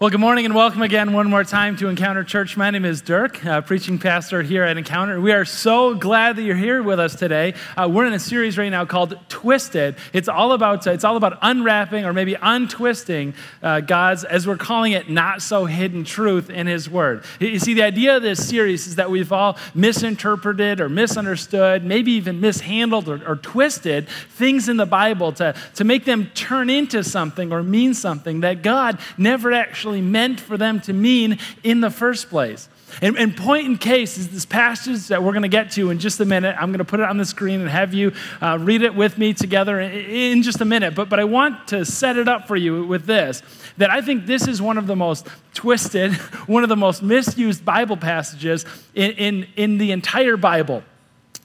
Well, good morning and welcome again one more time to Encounter Church. My name is Dirk, uh, preaching pastor here at Encounter. We are so glad that you're here with us today. Uh, we're in a series right now called Twisted. It's all about uh, it's all about unwrapping or maybe untwisting uh, God's, as we're calling it, not so hidden truth in His Word. You see, the idea of this series is that we've all misinterpreted or misunderstood, maybe even mishandled or, or twisted things in the Bible to, to make them turn into something or mean something that God never actually actually meant for them to mean in the first place. And, and, point in case is this passage that we're going to get to in just a minute. I'm going to put it on the screen and have you uh, read it with me together in, in just a minute. But, but I want to set it up for you with this that I think this is one of the most twisted, one of the most misused Bible passages in, in, in the entire Bible.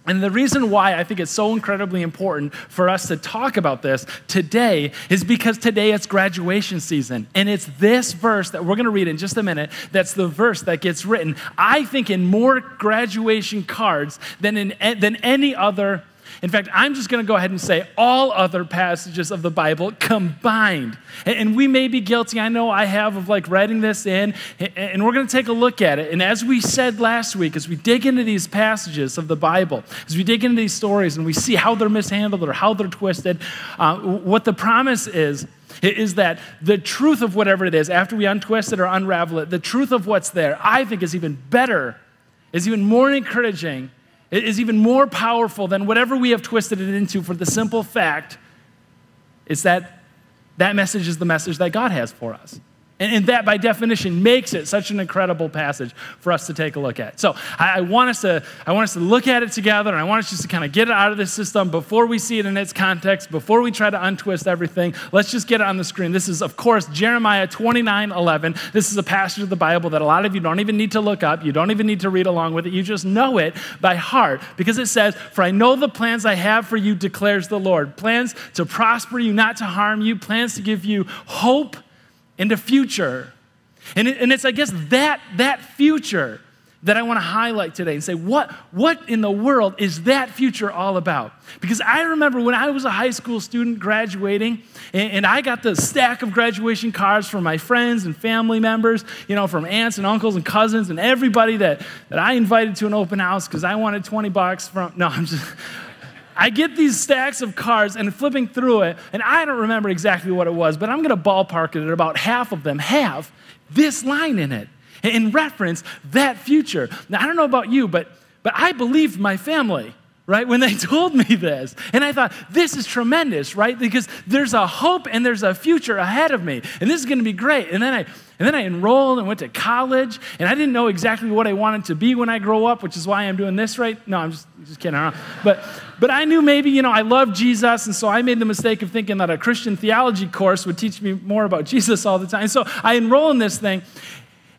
And the reason why I think it's so incredibly important for us to talk about this today is because today it's graduation season. And it's this verse that we're going to read in just a minute that's the verse that gets written, I think, in more graduation cards than, in, than any other in fact, I'm just going to go ahead and say all other passages of the Bible combined. And we may be guilty, I know I have, of like writing this in, and we're going to take a look at it. And as we said last week, as we dig into these passages of the Bible, as we dig into these stories and we see how they're mishandled or how they're twisted, uh, what the promise is is that the truth of whatever it is, after we untwist it or unravel it, the truth of what's there, I think is even better, is even more encouraging is even more powerful than whatever we have twisted it into for the simple fact is that that message is the message that God has for us. And, and, that, by definition, makes it such an incredible passage for us to take a look at. So I, I, want us to, I want us to look at it together, and I want us just to kind of get it out of the system before we see it in its context, before we try to untwist everything. Let's just get it on the screen. This is, of course, Jeremiah 29 11. This is a passage of the Bible that a lot of you don't even need to look up. You don't even need to read along with it. You just know it by heart because it says, For I know the plans I have for you, declares the Lord. Plans to prosper you, not to harm you, plans to give you hope into future. And, it, and it's, I guess, that, that future that I want to highlight today and say, what, what in the world is that future all about? Because I remember when I was a high school student graduating, and, and, I got the stack of graduation cards from my friends and family members, you know, from aunts and uncles and cousins and everybody that, that I invited to an open house because I wanted 20 bucks from, no, I'm just, I get these stacks of cards and flipping through it, and I don't remember exactly what it was, but I'm going to ballpark it at about half of them have this line in it in reference that future. Now, I don't know about you, but, but I believed my family right? When they told me this. And I thought, this is tremendous, right? Because there's a hope and there's a future ahead of me. And this is going to be great. And then I and then I enrolled and went to college, and I didn't know exactly what I wanted to be when I grow up, which is why I'm doing this right. No, I'm just, just kidding around. But, but I knew maybe, you know, I love Jesus, and so I made the mistake of thinking that a Christian theology course would teach me more about Jesus all the time. So I enroll in this thing,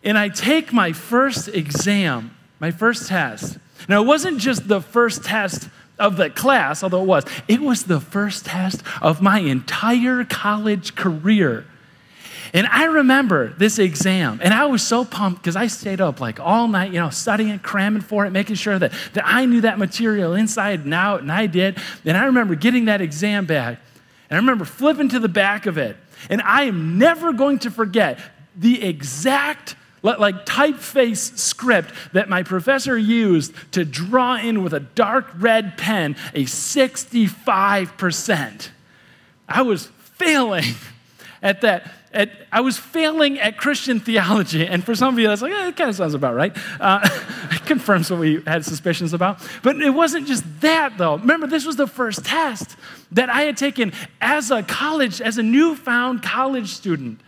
and I take my first exam, my first test. Now, it wasn't just the first test of the class, although it was, it was the first test of my entire college career. And I remember this exam, and I was so pumped because I stayed up like all night, you know, studying, cramming for it, making sure that, that I knew that material inside and out, and I did. And I remember getting that exam back, and I remember flipping to the back of it, and I am never going to forget the exact like typeface script that my professor used to draw in with a dark red pen a 65%. I was failing at that at, I was failing at Christian theology. And for some of you, that's like, eh, it kind of sounds about right. Uh, it confirms what we had suspicions about. But it wasn't just that, though. Remember, this was the first test that I had taken as a college, as a newfound college student.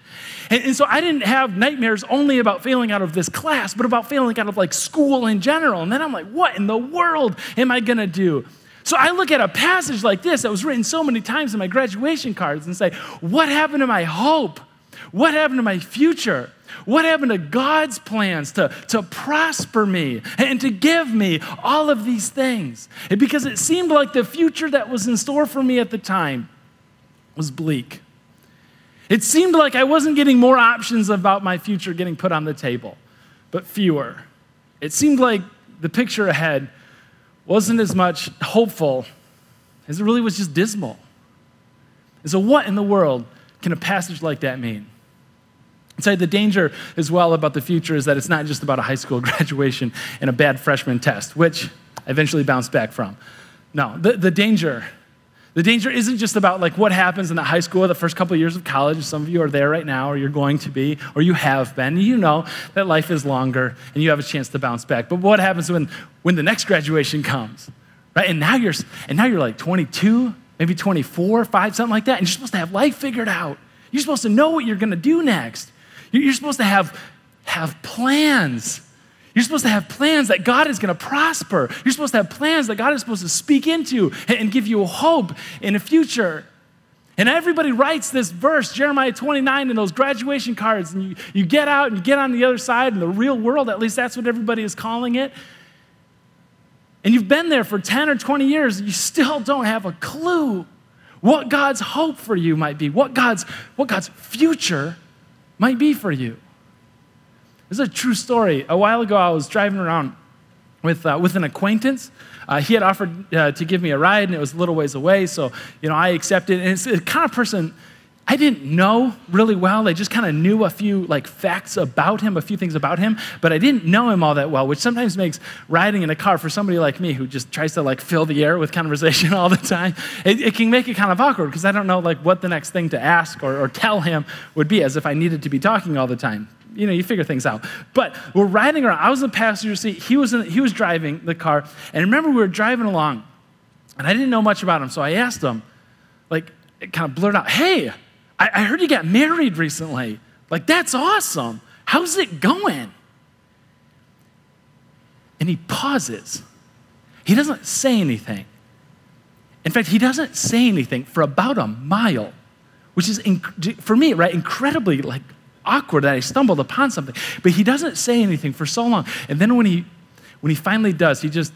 And, and, so I didn't have nightmares only about failing out of this class, but about failing out of like school in general. And then I'm like, what in the world am I going to do? So I look at a passage like this that was written so many times in my graduation cards and say, what happened to my hope? What happened to my future? What happened to God's plans to, to prosper me and to give me all of these things? Because it seemed like the future that was in store for me at the time was bleak. It seemed like I wasn't getting more options about my future getting put on the table, but fewer. It seemed like the picture ahead wasn't as much hopeful as it really was just dismal. And so, what in the world can a passage like that mean? I'd say the danger as well about the future is that it's not just about a high school graduation and a bad freshman test, which I eventually bounced back from. No, the, the danger the danger isn't just about like what happens in the high school, the first couple of years of college. Some of you are there right now, or you're going to be, or you have been. You know that life is longer and you have a chance to bounce back. But what happens when, when the next graduation comes? Right? And now you're and now you're like 22, maybe 24, 5, something like that, and you're supposed to have life figured out. You're supposed to know what you're gonna do next. You're supposed to have, have plans. You're supposed to have plans that God is going to prosper. You're supposed to have plans that God is supposed to speak into and give you hope in the future. And everybody writes this verse, Jeremiah 29, in those graduation cards. And you, you get out and you get on the other side in the real world, at least that's what everybody is calling it. And you've been there for 10 or 20 years, you still don't have a clue what God's hope for you might be, what God's, what God's future might be for you. This is a true story. A while ago, I was driving around with, uh, with an acquaintance. Uh, he had offered uh, to give me a ride, and it was a little ways away, so you know I accepted. And it's the kind of person I didn't know really well. I just kind of knew a few like facts about him, a few things about him, but I didn't know him all that well, which sometimes makes riding in a car for somebody like me who just tries to like fill the air with conversation all the time. It, it can make it kind of awkward because I don't know like what the next thing to ask or, or tell him would be, as if I needed to be talking all the time you know, you figure things out. But we're riding around. I was in the passenger seat. He was, in, he was driving the car. And remember, we were driving along, and I didn't know much about him. So I asked him, like, it kind of blurted out, hey, I, I heard you got married recently. Like, that's awesome. How's it going? And he pauses. He doesn't say anything. In fact, he doesn't say anything for about a mile, which is, for me, right, incredibly like awkward that I stumbled upon something. But he doesn't say anything for so long. And then when he, when he finally does, he just,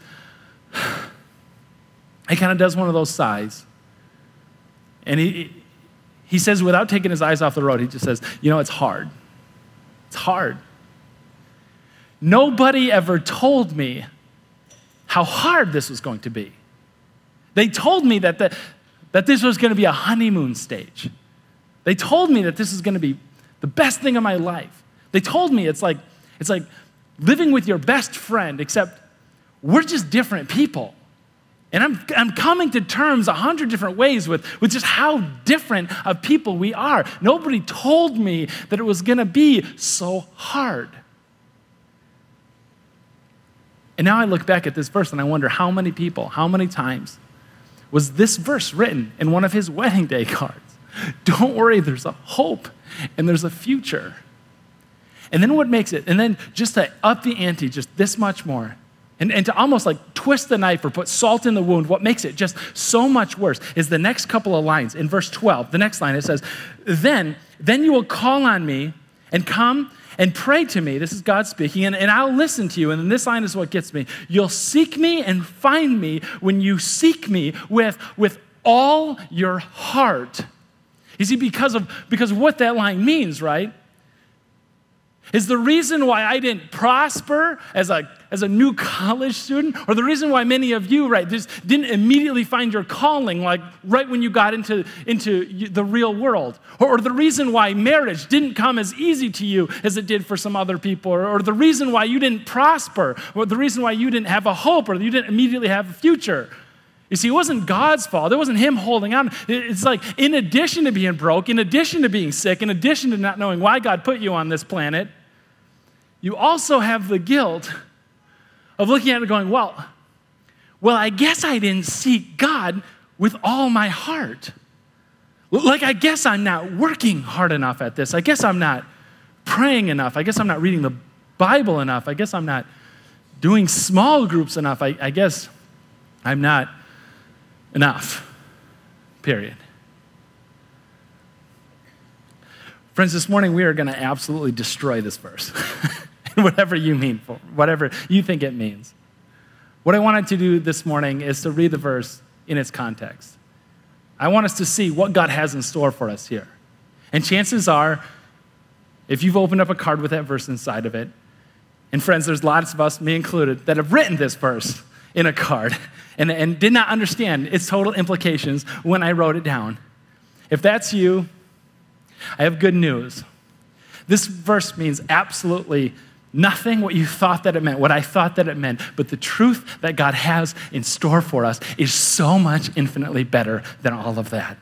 he kind of does one of those sighs. And he, he says, without taking his eyes off the road, he just says, You know, it's hard. It's hard. Nobody ever told me how hard this was going to be. They told me that, the, that this was going to be a honeymoon stage. They told me that this is going to be the best thing of my life. They told me it's like, it's like living with your best friend, except we're just different people. And I'm, I'm coming to terms a hundred different ways with, with just how different of people we are. Nobody told me that it was gonna be so hard. And now I look back at this verse and I wonder how many people, how many times was this verse written in one of his wedding day cards? Don't worry, there's a hope and there's a future. And then what makes it, and then just to up the ante just this much more, and, and to almost like twist the knife or put salt in the wound, what makes it just so much worse is the next couple of lines. In verse 12, the next line, it says, Then, then you will call on me and come and pray to me. This is God speaking, and, and I'll listen to you. And then this line is what gets me. You'll seek me and find me when you seek me with, with all your heart. You see, because of, because what that line means, right? Is the reason why I didn't prosper as a, as a new college student, or the reason why many of you, right, just didn't immediately find your calling, like right when you got into, into the real world, or, or the reason why marriage didn't come as easy to you as it did for some other people, or, or the reason why you didn't prosper, or the reason why you didn't have a hope, or you didn't immediately have a future. You see, it wasn't God's fault. It wasn't Him holding on. It's like, in addition to being broke, in addition to being sick, in addition to not knowing why God put you on this planet, you also have the guilt of looking at it going, well, well, I guess I didn't seek God with all my heart. Like, I guess I'm not working hard enough at this. I guess I'm not praying enough. I guess I'm not reading the Bible enough. I guess I'm not doing small groups enough. I, I guess I'm not enough. Period. Friends, this morning we are going to absolutely destroy this verse. whatever you mean for, whatever you think it means. What I wanted to do this morning is to read the verse in its context. I want us to see what God has in store for us here. And chances are, if you've opened up a card with that verse inside of it, and friends, there's lots of us, me included, that have written this verse in a card and, and did not understand its total implications when I wrote it down. If that's you, I have good news. This verse means absolutely nothing what you thought that it meant, what I thought that it meant, but the truth that God has in store for us is so much infinitely better than all of that.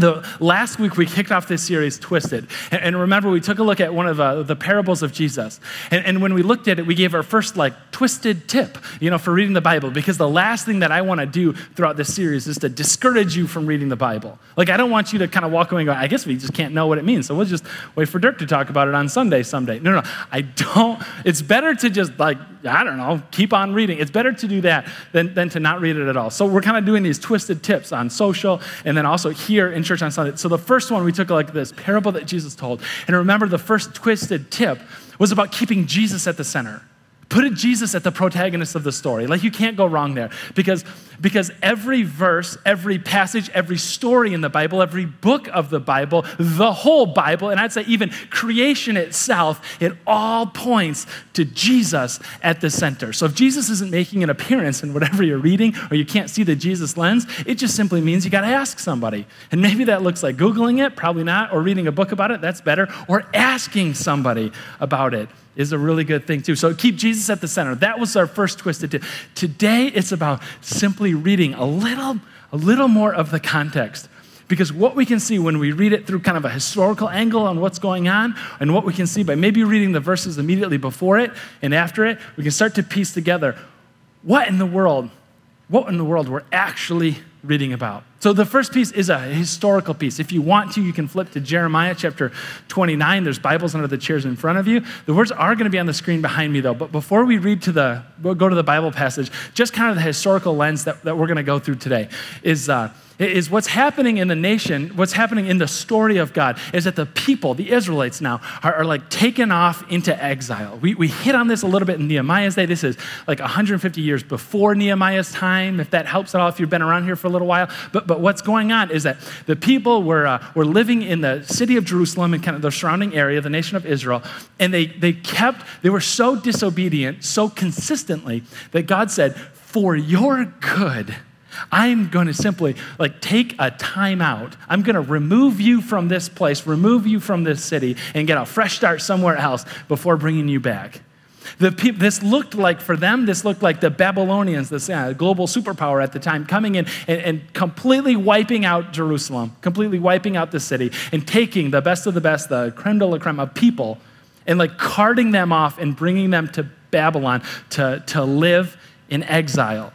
The, last week we kicked off this series, Twisted. And, and remember, we took a look at one of uh, the parables of Jesus. And, and, when we looked at it, we gave our first, like, twisted tip, you know, for reading the Bible. Because the last thing that I want to do throughout this series is to discourage you from reading the Bible. Like, I don't want you to kind of walk away and go, I guess we just can't know what it means. So we'll just wait for Dirk to talk about it on Sunday someday. No, no, I don't. It's better to just, like, I don't know, keep on reading. It's better to do that than, than to not read it at all. So we're kind of doing these twisted tips on social and then also here in church on Sunday. So the first one we took like this parable that Jesus told. And remember, the first twisted tip was about keeping Jesus at the center. Put Jesus at the protagonist of the story. Like you can't go wrong there because, because every verse, every passage, every story in the Bible, every book of the Bible, the whole Bible, and I'd say even creation itself, it all points to Jesus at the center. So if Jesus isn't making an appearance in whatever you're reading or you can't see the Jesus lens, it just simply means you got to ask somebody. And maybe that looks like Googling it, probably not, or reading a book about it, that's better, or asking somebody about it is a really good thing too. So keep Jesus at the center. That was our first twisted tip. Today it's about simply reading a little, a little more of the context. Because what we can see when we read it through kind of a historical angle on what's going on, and what we can see by maybe reading the verses immediately before it and after it, we can start to piece together what in the world, what in the world we're actually reading about. So the first piece is a historical piece. If you want to, you can flip to Jeremiah chapter 29. There's Bibles under the chairs in front of you. The words are going to be on the screen behind me, though. But before we read to the, go to the Bible passage, just kind of the historical lens that, that we're going to go through today is. Uh, is what's happening in the nation, what's happening in the story of God, is that the people, the Israelites now, are, are like taken off into exile. We, we hit on this a little bit in Nehemiah's day. This is like 150 years before Nehemiah's time, if that helps at all, if you've been around here for a little while. But, but what's going on is that the people were, uh, were living in the city of Jerusalem and kind of the surrounding area, the nation of Israel, and they, they kept, they were so disobedient so consistently that God said, For your good, I'm going to simply like take a time out. I'm going to remove you from this place, remove you from this city, and get a fresh start somewhere else before bringing you back. The pe- this looked like, for them, this looked like the Babylonians, this uh, global superpower at the time, coming in and, and completely wiping out Jerusalem, completely wiping out the city, and taking the best of the best, the creme de la creme of people, and like carting them off and bringing them to Babylon to, to live in exile.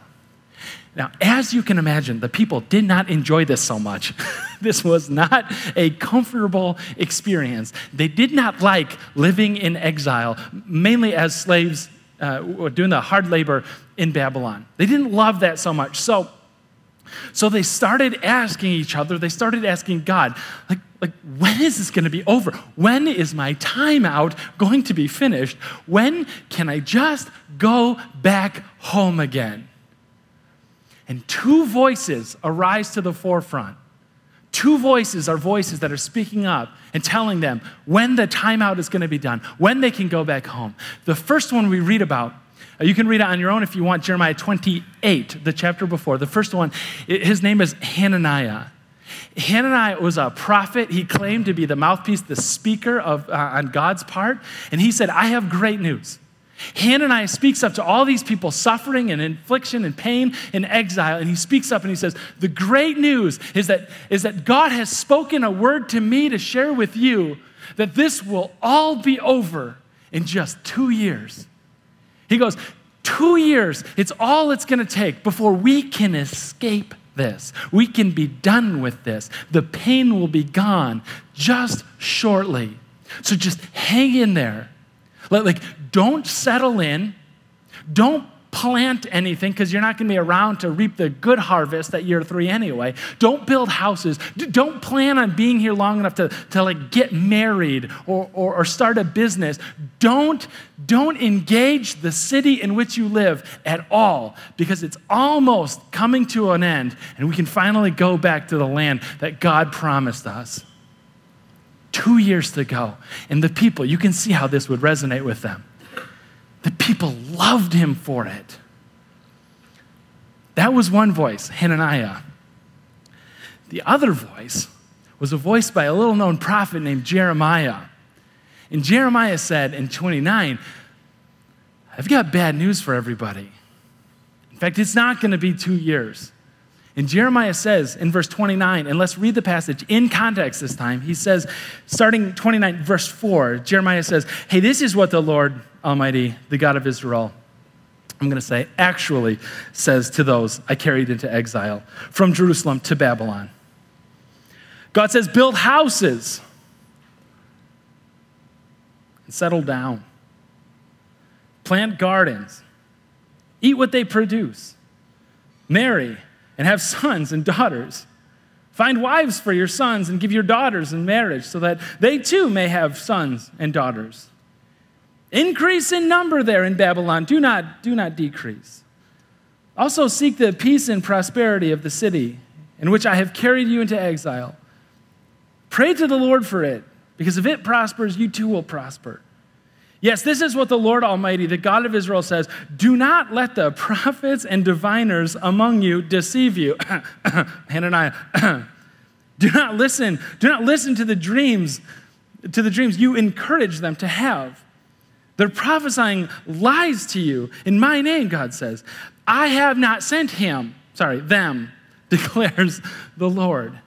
Now, as you can imagine, the people did not enjoy this so much. this was not a comfortable experience. They did not like living in exile, mainly as slaves uh, doing the hard labor in Babylon. They didn't love that so much. So, so they started asking each other, they started asking God, like, like when is this going to be over? When is my time out going to be finished? When can I just go back home again? And two voices arise to the forefront. Two voices are voices that are speaking up and telling them when the timeout is going to be done, when they can go back home. The first one we read about, uh, you can read it on your own if you want, Jeremiah 28, the chapter before. The first one, his name is Hananiah. Hananiah was a prophet. He claimed to be the mouthpiece, the speaker of, uh, on God's part. And he said, I have great news. Hananiah speaks up to all these people suffering and affliction and pain and exile, and he speaks up and he says, The great news is that, is that God has spoken a word to me to share with you that this will all be over in just two years. He goes, Two years, it's all it's gonna take before we can escape this. We can be done with this. The pain will be gone just shortly. So just hang in there. Like, don't settle in. Don't plant anything because you're not going to be around to reap the good harvest that year three anyway. Don't build houses. don't plan on being here long enough to, to like get married or, or, or start a business. Don't, don't engage the city in which you live at all because it's almost coming to an end and we can finally go back to the land that God promised us. Two years to go. And the people, you can see how this would resonate with them. The people loved him for it. That was one voice, Hananiah. The other voice was a voice by a little known prophet named Jeremiah. And Jeremiah said in 29, I've got bad news for everybody. In fact, it's not going to be two years. And Jeremiah says in verse 29, and let's read the passage in context this time. He says, starting 29, verse 4, Jeremiah says, Hey, this is what the Lord Almighty, the God of Israel, I'm going to say, actually says to those I carried into exile from Jerusalem to Babylon. God says, Build houses and settle down, plant gardens, eat what they produce, marry and have sons and daughters. Find wives for your sons and give your daughters in marriage so that they too may have sons and daughters. Increase in number there in Babylon. Do not, do not decrease. Also seek the peace and prosperity of the city in which I have carried you into exile. Pray to the Lord for it, because if it prospers, you too will prosper. Yes, this is what the Lord Almighty, the God of Israel, says Do not let the prophets and diviners among you deceive you. Hananiah, do not listen. Do not listen to the dreams, to the dreams you encourage them to have. They're prophesying lies to you in my name, God says. I have not sent him, sorry, them, declares the Lord.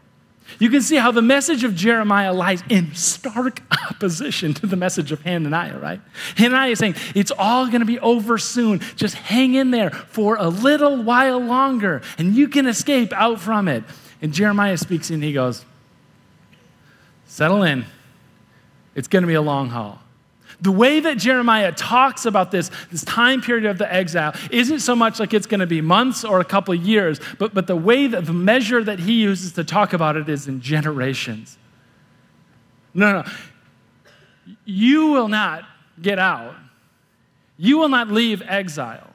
You can see how the message of Jeremiah lies in stark opposition to the message of Hananiah, right? Hananiah is saying, It's all going to be over soon. Just hang in there for a little while longer, and you can escape out from it. And Jeremiah speaks and he goes, Settle in. It's going to be a long haul. The way that Jeremiah talks about this, this time period of the exile isn't so much like it's going to be months or a couple of years, but, but the way that the measure that he uses to talk about it is in generations. No, no. You will not get out. You will not leave exile.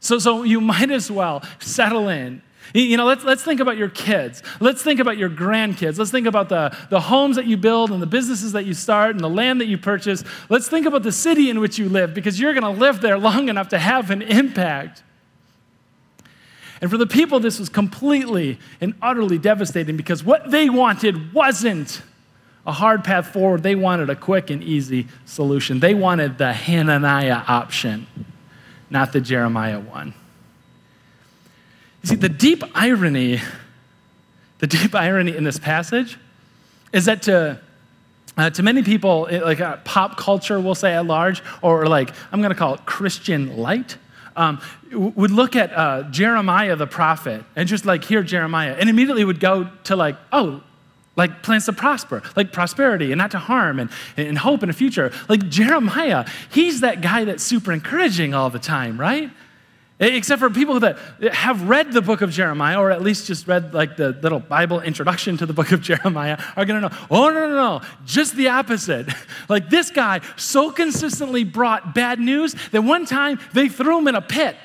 So, so you might as well settle in you know, let's, let's think about your kids. Let's think about your grandkids. Let's think about the, the homes that you build and the businesses that you start and the land that you purchase. Let's think about the city in which you live because you're going to live there long enough to have an impact. And for the people, this was completely and utterly devastating because what they wanted wasn't a hard path forward. They wanted a quick and easy solution. They wanted the Hananiah option, not the Jeremiah one. You see, the deep irony, the deep irony in this passage is that to, uh, to many people, like uh, pop culture, we'll say at large, or like I'm going to call it Christian light, um, would look at uh, Jeremiah the prophet and just like hear Jeremiah and immediately would go to like, oh, like plans to prosper, like prosperity and not to harm and, and hope in a future. Like Jeremiah, he's that guy that's super encouraging all the time, right? Except for people that have read the book of Jeremiah, or at least just read like the little Bible introduction to the book of Jeremiah, are gonna know, oh, no, no, no, just the opposite. Like this guy so consistently brought bad news that one time they threw him in a pit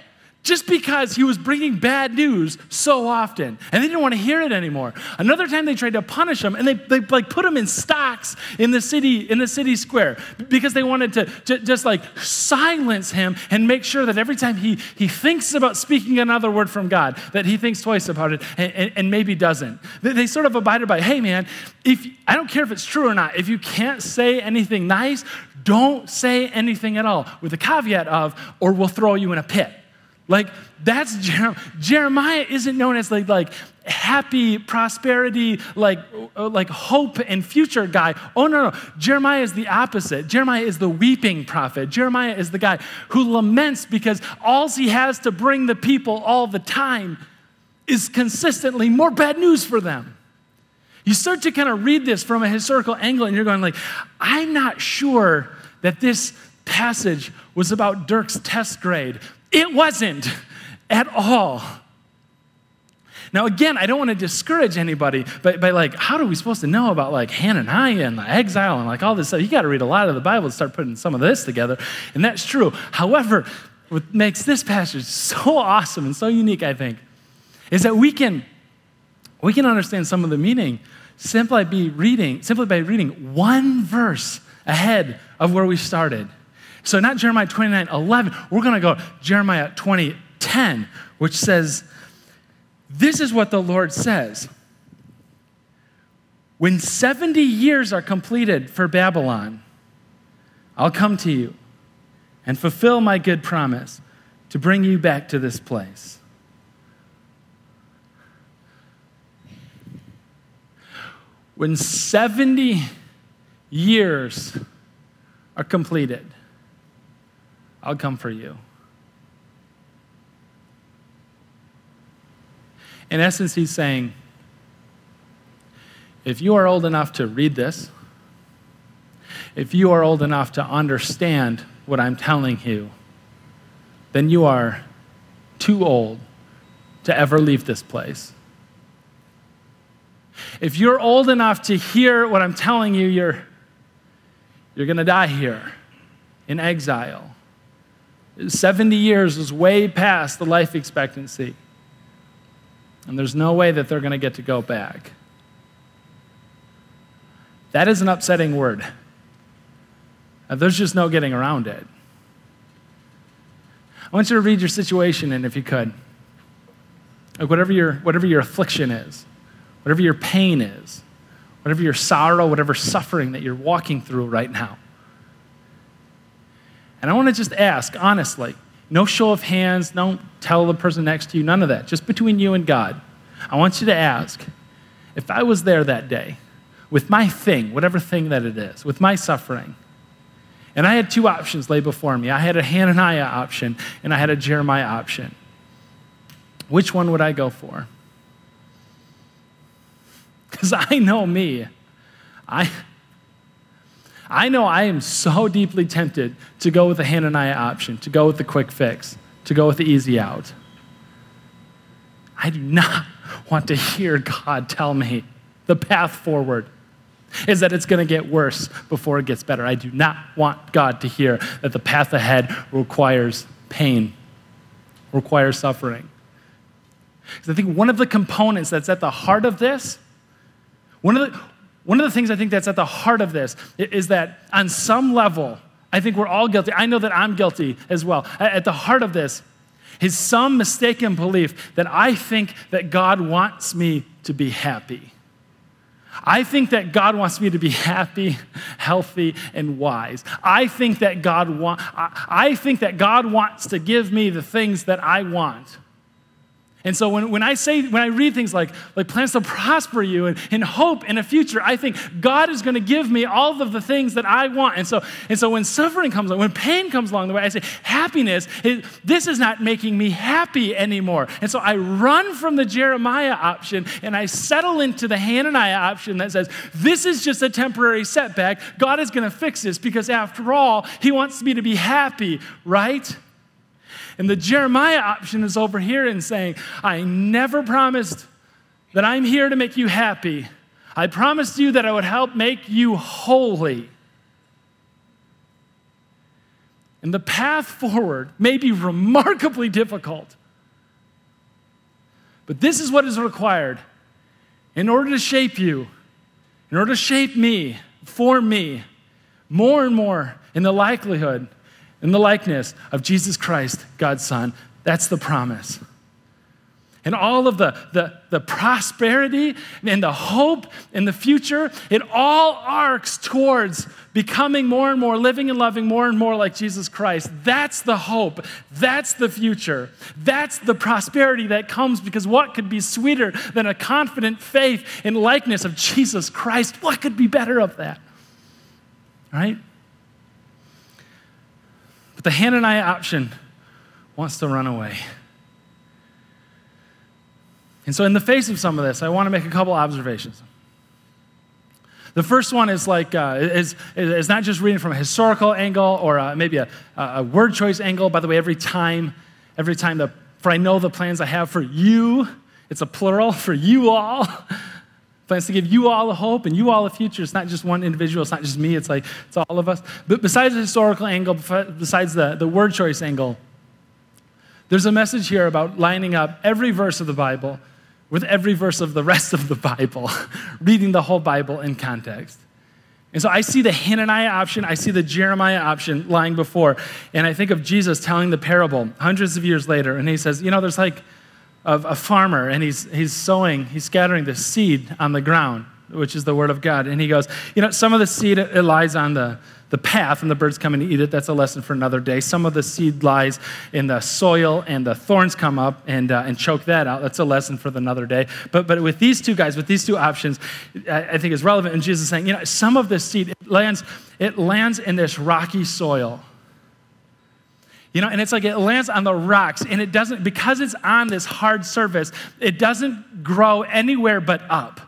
just because he was bringing bad news so often. And they didn't want to hear it anymore. Another time they tried to punish him and they, they like put him in stocks in the city in the city square because they wanted to, just like silence him and make sure that every time he, he thinks about speaking another word from god that he thinks twice about it and, and, and maybe doesn't. They, they sort of abided by hey man if i don't care if it's true or not if you can't say anything nice don't say anything at all with the caveat of or we'll throw you in a pit like that's Jeremiah. Jeremiah isn't known as like like happy prosperity like uh, like hope and future guy. Oh no no. Jeremiah is the opposite. Jeremiah is the weeping prophet. Jeremiah is the guy who laments because all he has to bring the people all the time is consistently more bad news for them. You start to kind of read this from a historical angle and you're going like I'm not sure that this passage was about Dirk's test grade it wasn't at all. Now, again, I don't want to discourage anybody, but, but like, how are we supposed to know about like Hananiah and the exile and like all this stuff? You got to read a lot of the Bible to start putting some of this together, and that's true. However, what makes this passage so awesome and so unique, I think, is that we can we can understand some of the meaning simply by reading simply by reading one verse ahead of where we started. So not Jeremiah 29, 11. We're going to go Jeremiah 20, 10, which says, This is what the Lord says. When 70 years are completed for Babylon, I'll come to you and fulfill my good promise to bring you back to this place. When 70 years are completed, I'll come for you. In essence, he's saying, if you are old enough to read this, if you are old enough to understand what I'm telling you, then you are too old to ever leave this place. If you're old enough to hear what I'm telling you, you're, you're going to die here in exile. 70 years is way past the life expectancy. And there's no way that they're going to get to go back. That is an upsetting word. Uh, there's just no getting around it. I want you to read your situation and if you could. Like whatever your, whatever your affliction is, whatever your pain is, whatever your sorrow, whatever suffering that you're walking through right now. And I want to just ask, honestly, no show of hands, don't tell the person next to you, none of that, just between you and God. I want you to ask if I was there that day with my thing, whatever thing that it is, with my suffering, and I had two options lay before me I had a Hananiah option and I had a Jeremiah option. Which one would I go for? Because I know me. I, I know I am so deeply tempted to go with the Hananiah option, to go with the quick fix, to go with the easy out. I do not want to hear God tell me the path forward is that it's going to get worse before it gets better. I do not want God to hear that the path ahead requires pain, requires suffering. Because I think one of the components that's at the heart of this, one of the, one of the things I think that's at the heart of this is that on some level, I think we're all guilty. I know that I'm guilty as well. At the heart of this is some mistaken belief that I think that God wants me to be happy. I think that God wants me to be happy, healthy, and wise. I think that God want, I think that God wants to give me the things that I want. And so when, when I say, when I read things like, like plans to prosper you and, and hope in a future, I think God is going to give me all of the things that I want. And so, and so when suffering comes along, when pain comes along the way, I say, happiness, it, this is not making me happy anymore. And so I run from the Jeremiah option and I settle into the Hananiah option that says, this is just a temporary setback. God is going to fix this because after all, he wants me to be happy, right? And the Jeremiah option is over here and saying, I never promised that I'm here to make you happy. I promised you that I would help make you holy. And the path forward may be remarkably difficult. But this is what is required in order to shape you, in order to shape me, for me, more and more in the likelihood in the likeness of Jesus Christ, God's Son. That's the promise. And all of the, the, the prosperity and the hope in the future, it all arcs towards becoming more and more, living and loving more and more like Jesus Christ. That's the hope. That's the future. That's the prosperity that comes because what could be sweeter than a confident faith in likeness of Jesus Christ? What could be better of that? Right? But the Hananiah option wants to run away. And so, in the face of some of this, I want to make a couple observations. The first one is like uh, is, is not just reading from a historical angle or uh, maybe a, a word choice angle. By the way, every time, every time the for I know the plans I have for you, it's a plural for you all. Plans to give you all a hope and you all a future. It's not just one individual, it's not just me, it's like it's all of us. But besides the historical angle, besides the, the word choice angle, there's a message here about lining up every verse of the Bible with every verse of the rest of the Bible, reading the whole Bible in context. And so I see the Hananiah option, I see the Jeremiah option lying before, and I think of Jesus telling the parable hundreds of years later, and he says, You know, there's like of a farmer and he's, he's sowing, he's scattering the seed on the ground. which is the word of God. And he goes, You know, some of the seed, it lies on the, the path and the birds come and eat it. That's a lesson for another day. Some of the seed lies in the soil and the thorns come up and, uh, and choke that out. That's a lesson for another day. But, but with these two guys, with these two options, I, I think is relevant. And Jesus is saying, you know, some of the seed it lands, it lands in this rocky soil. You know, and it's like it lands on the rocks and it doesn't, because it's on this hard surface, it doesn't grow anywhere but up.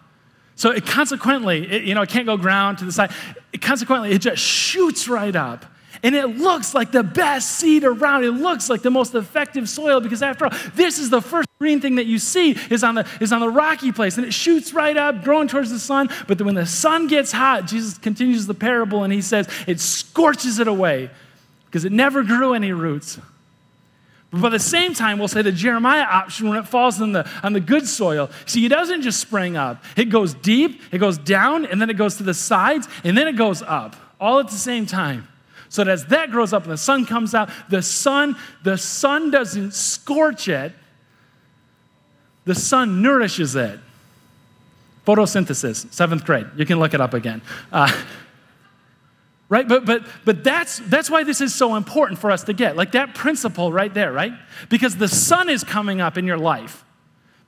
So it consequently, it, you know, it can't go ground to the side. It, consequently, it just shoots right up. And it looks like the best seed around. It looks like the most effective soil because after all, this is the first green thing that you see is on the, is on the rocky place. And it shoots right up, growing towards the sun. But when the sun gets hot, Jesus continues the parable and he says it scorches it away because it never grew any roots. But by the same time, we'll say the Jeremiah option when it falls on the, on the good soil. See, it doesn't just spring up, it goes deep, it goes down, and then it goes to the sides, and then it goes up, all at the same time. So that as that grows up and the sun comes out, the sun, the sun doesn't scorch it, the sun nourishes it. Photosynthesis, seventh grade. You can look it up again. Uh, right? But but but that's that's why this is so important for us to get like that principle right there right? Because the sun is coming up in your life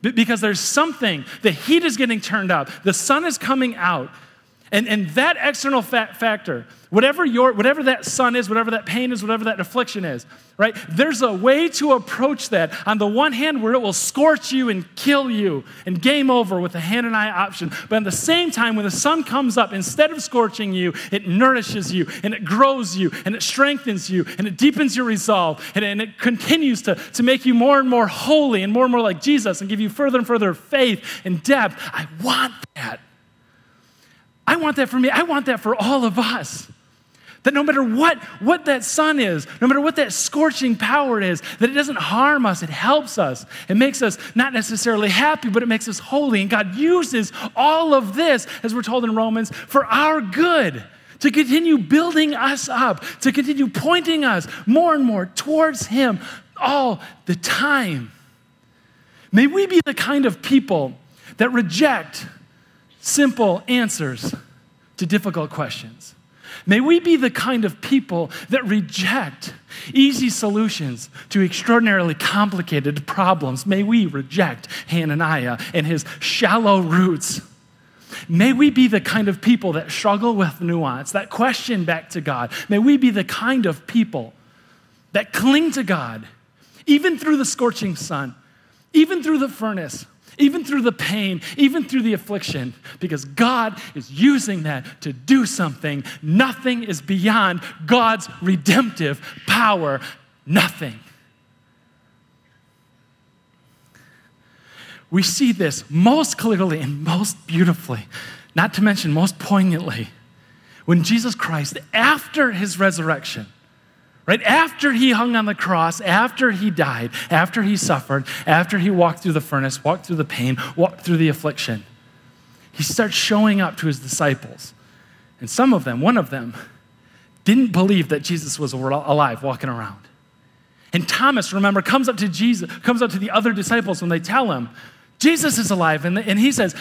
because there's something the heat is getting turned up the sun is coming out and, and that external fa- factor, whatever, your, whatever that sun is, whatever that pain is, whatever that affliction is, right? There's a way to approach that on the one hand where it will scorch you and kill you and game over with the Hananiah option. But at the same time, when the sun comes up, instead of scorching you, it nourishes you and it grows you and it strengthens you and it deepens your resolve and, and it continues to, to make you more and more holy and more and more like Jesus and give you further and further faith and depth. I want want that for me. I want that for all of us. That no matter what, what that sun is, no matter what that scorching power is, that it doesn't harm us, it helps us. It makes us not necessarily happy, but it makes us holy. And God uses all of this, as we're told in Romans, for our good, to continue building us up, to continue pointing us more and more towards Him all the time. May we be the kind of people that reject simple answers to difficult questions. May we be the kind of people that reject easy solutions to extraordinarily complicated problems. May we reject Hananiah and his shallow roots. May we be the kind of people that struggle with nuance, that question back to God. May we be the kind of people that cling to God, even through the scorching sun, even through the furnace, even through the pain, even through the affliction, because God is using that to do something. Nothing is beyond God's redemptive power. Nothing. We see this most clearly and most beautifully, not to mention most poignantly, when Jesus Christ, after his resurrection, Right after he hung on the cross, after he died, after he suffered, after he walked through the furnace, walked through the pain, walked through the affliction, he starts showing up to his disciples. And some of them, one of them, didn't believe that Jesus was alive walking around. And Thomas, remember, comes up to Jesus, comes up to the other disciples when they tell him, Jesus is alive. And, and he says,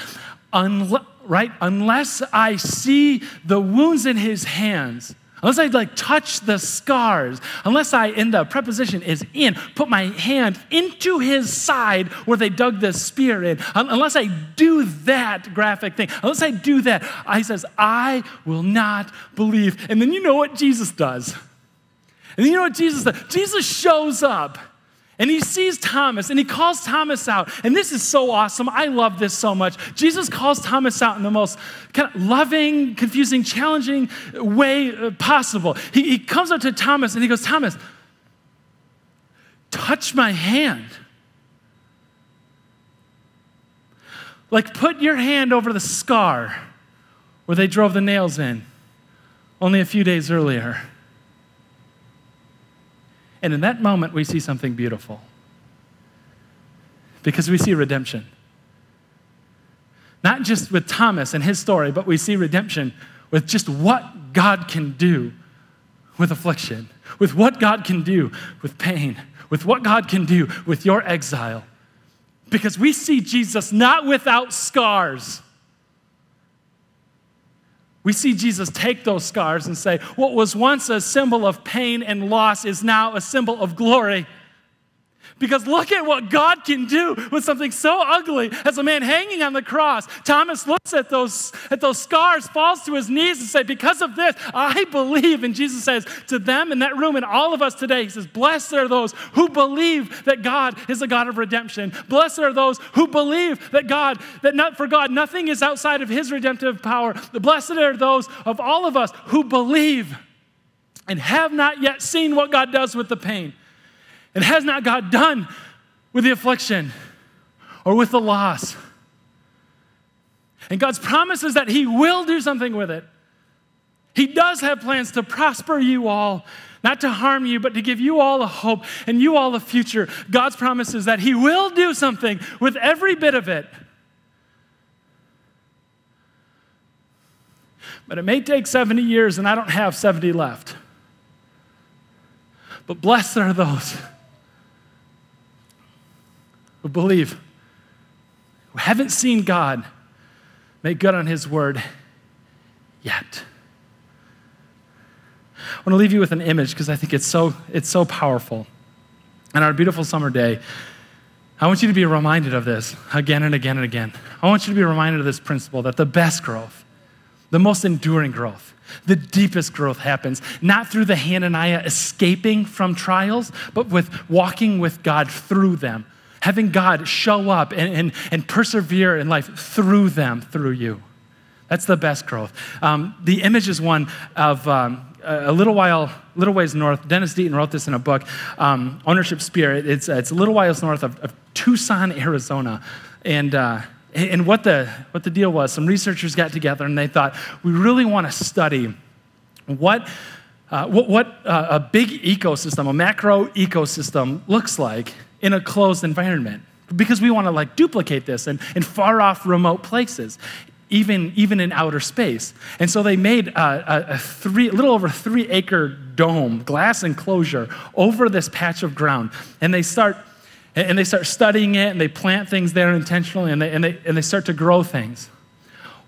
right, unless I see the wounds in his hands Unless I like touch the scars, unless I, in the preposition is in, put my hand into his side where they dug the spear in, unless I do that graphic thing, unless I do that, I says, I will not believe. And then you know what Jesus does? And you know what Jesus does? Jesus shows up and he sees Thomas and he calls Thomas out. And this is so awesome. I love this so much. Jesus calls Thomas out in the most kind of loving, confusing, challenging way uh, possible. He, he comes up to Thomas and he goes, Thomas, touch my hand. Like, put your hand over the scar where they drove the nails in only a few days earlier. And in that moment, we see something beautiful because we see redemption. Not just with Thomas and his story, but we see redemption with just what God can do with affliction, with what God can do with pain, with what God can do with your exile. Because we see Jesus not without scars, We see Jesus take those scars and say, What was once a symbol of pain and loss is now a symbol of glory. Because look at what God can do with something so ugly as a man hanging on the cross. Thomas looks at those, at those scars, falls to his knees, and says, Because of this, I believe. And Jesus says to them in that room and all of us today, He says, Blessed are those who believe that God is a God of redemption. Blessed are those who believe that God, that not for God, nothing is outside of His redemptive power. Blessed are those of all of us who believe and have not yet seen what God does with the pain. And has not God done with the affliction or with the loss? And God's promise is that He will do something with it. He does have plans to prosper you all, not to harm you, but to give you all a hope and you all a future. God's promise is that He will do something with every bit of it. But it may take 70 years, and I don't have 70 left. But blessed are those who believe, who haven't seen God make good on His word yet. I want to leave you with an image because I think it's so, it's so powerful. On our beautiful summer day, I want you to be reminded of this again and again and again. I want you to be reminded of this principle that the best growth, the most enduring growth, the deepest growth happens not through the Hananiah escaping from trials, but with walking with God through them having God show up and, and, and persevere in life through them, through you. That's the best growth. Um, the image is one of um, a little while, little ways north. Dennis Deaton wrote this in a book, um, Ownership Spirit. It's, it's a little while north of, of Tucson, Arizona. And, uh, and what the, what the deal was, some researchers got together and they thought, we really want to study what, uh, what, what uh, a big ecosystem, a macro ecosystem looks like in a closed environment. Because we want to like duplicate this in, in far off remote places even, even in outer space. And so they made a, a, three, little over three acre dome glass enclosure over this patch of ground. And they start and they start studying it and they plant things there intentionally and they, and they, and they start to grow things.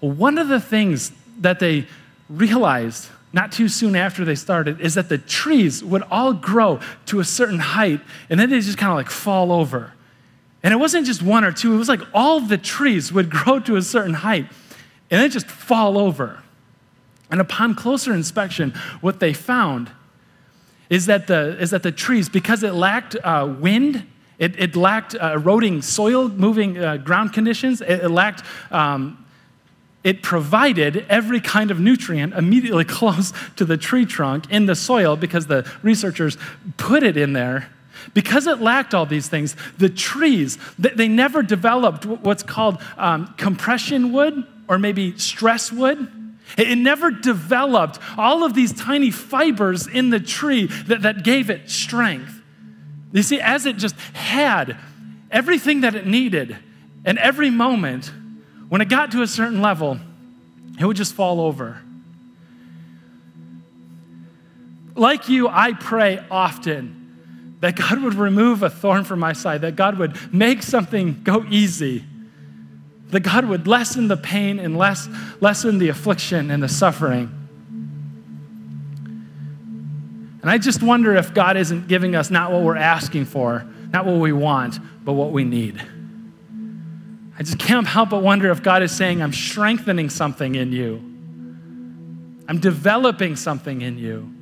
One of the things that they realized not too soon after they started, is that the trees would all grow to a certain height and then they just kind of like fall over. And it wasn't just one or two, it was like all the trees would grow to a certain height and then just fall over. And upon closer inspection, what they found is that the, is that the trees, because it lacked uh, wind, it, it lacked uh, eroding soil, moving uh, ground conditions, it, it lacked um, it provided every kind of nutrient immediately close to the tree trunk in the soil because the researchers put it in there. Because it lacked all these things, the trees, they never developed what's called um, compression wood or maybe stress wood. It never developed all of these tiny fibers in the tree that, that gave it strength. You see, as it just had everything that it needed, and every moment, when it got to a certain level, it would just fall over. Like you, I pray often that God would remove a thorn from my side, that God would make something go easy, that God would lessen the pain and less, lessen the affliction and the suffering. And I just wonder if God isn't giving us not what we're asking for, not what we want, but what we need. I just can't help but wonder if God is saying, I'm strengthening something in you. I'm developing something in you.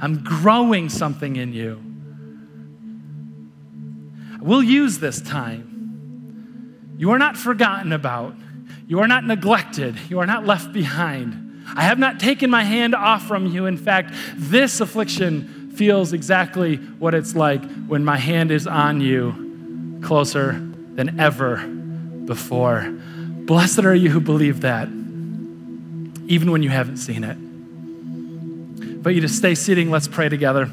I'm growing something in you. We'll use this time. You are not forgotten about. You are not neglected. You are not left behind. I have not taken my hand off from you. In fact, this affliction feels exactly what it's like when my hand is on you closer than ever before. Blessed are you who believe that, even when you haven't seen it. But you to stay sitting, let's pray together.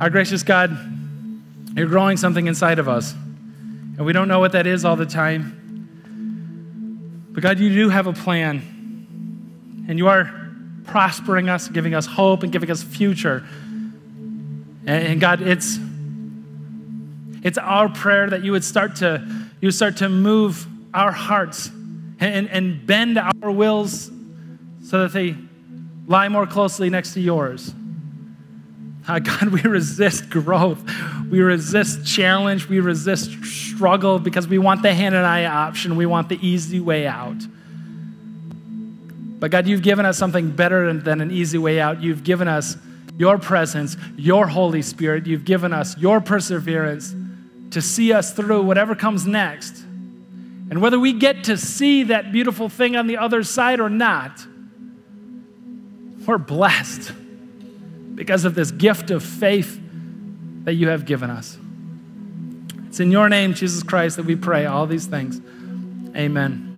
Our gracious God, you're growing something inside of us, and we don't know what that is all the time. But God, you do have a plan, and you are prospering us, giving us hope, and giving us future. And God, it's it's our prayer that you would start to you start to move our hearts and, and bend our wills so that they lie more closely next to yours. Uh, God, we resist growth. We resist challenge. We resist struggle because we want the Hananiah option. We want the easy way out. But God, you've given us something better than an easy way out. You've given us your presence, your Holy Spirit. You've given us your perseverance to see us through whatever comes next. And whether we get to see that beautiful thing on the other side or not, we're blessed because of this gift of faith that you have given us. It's in your name, Jesus Christ, that we pray all these things. Amen.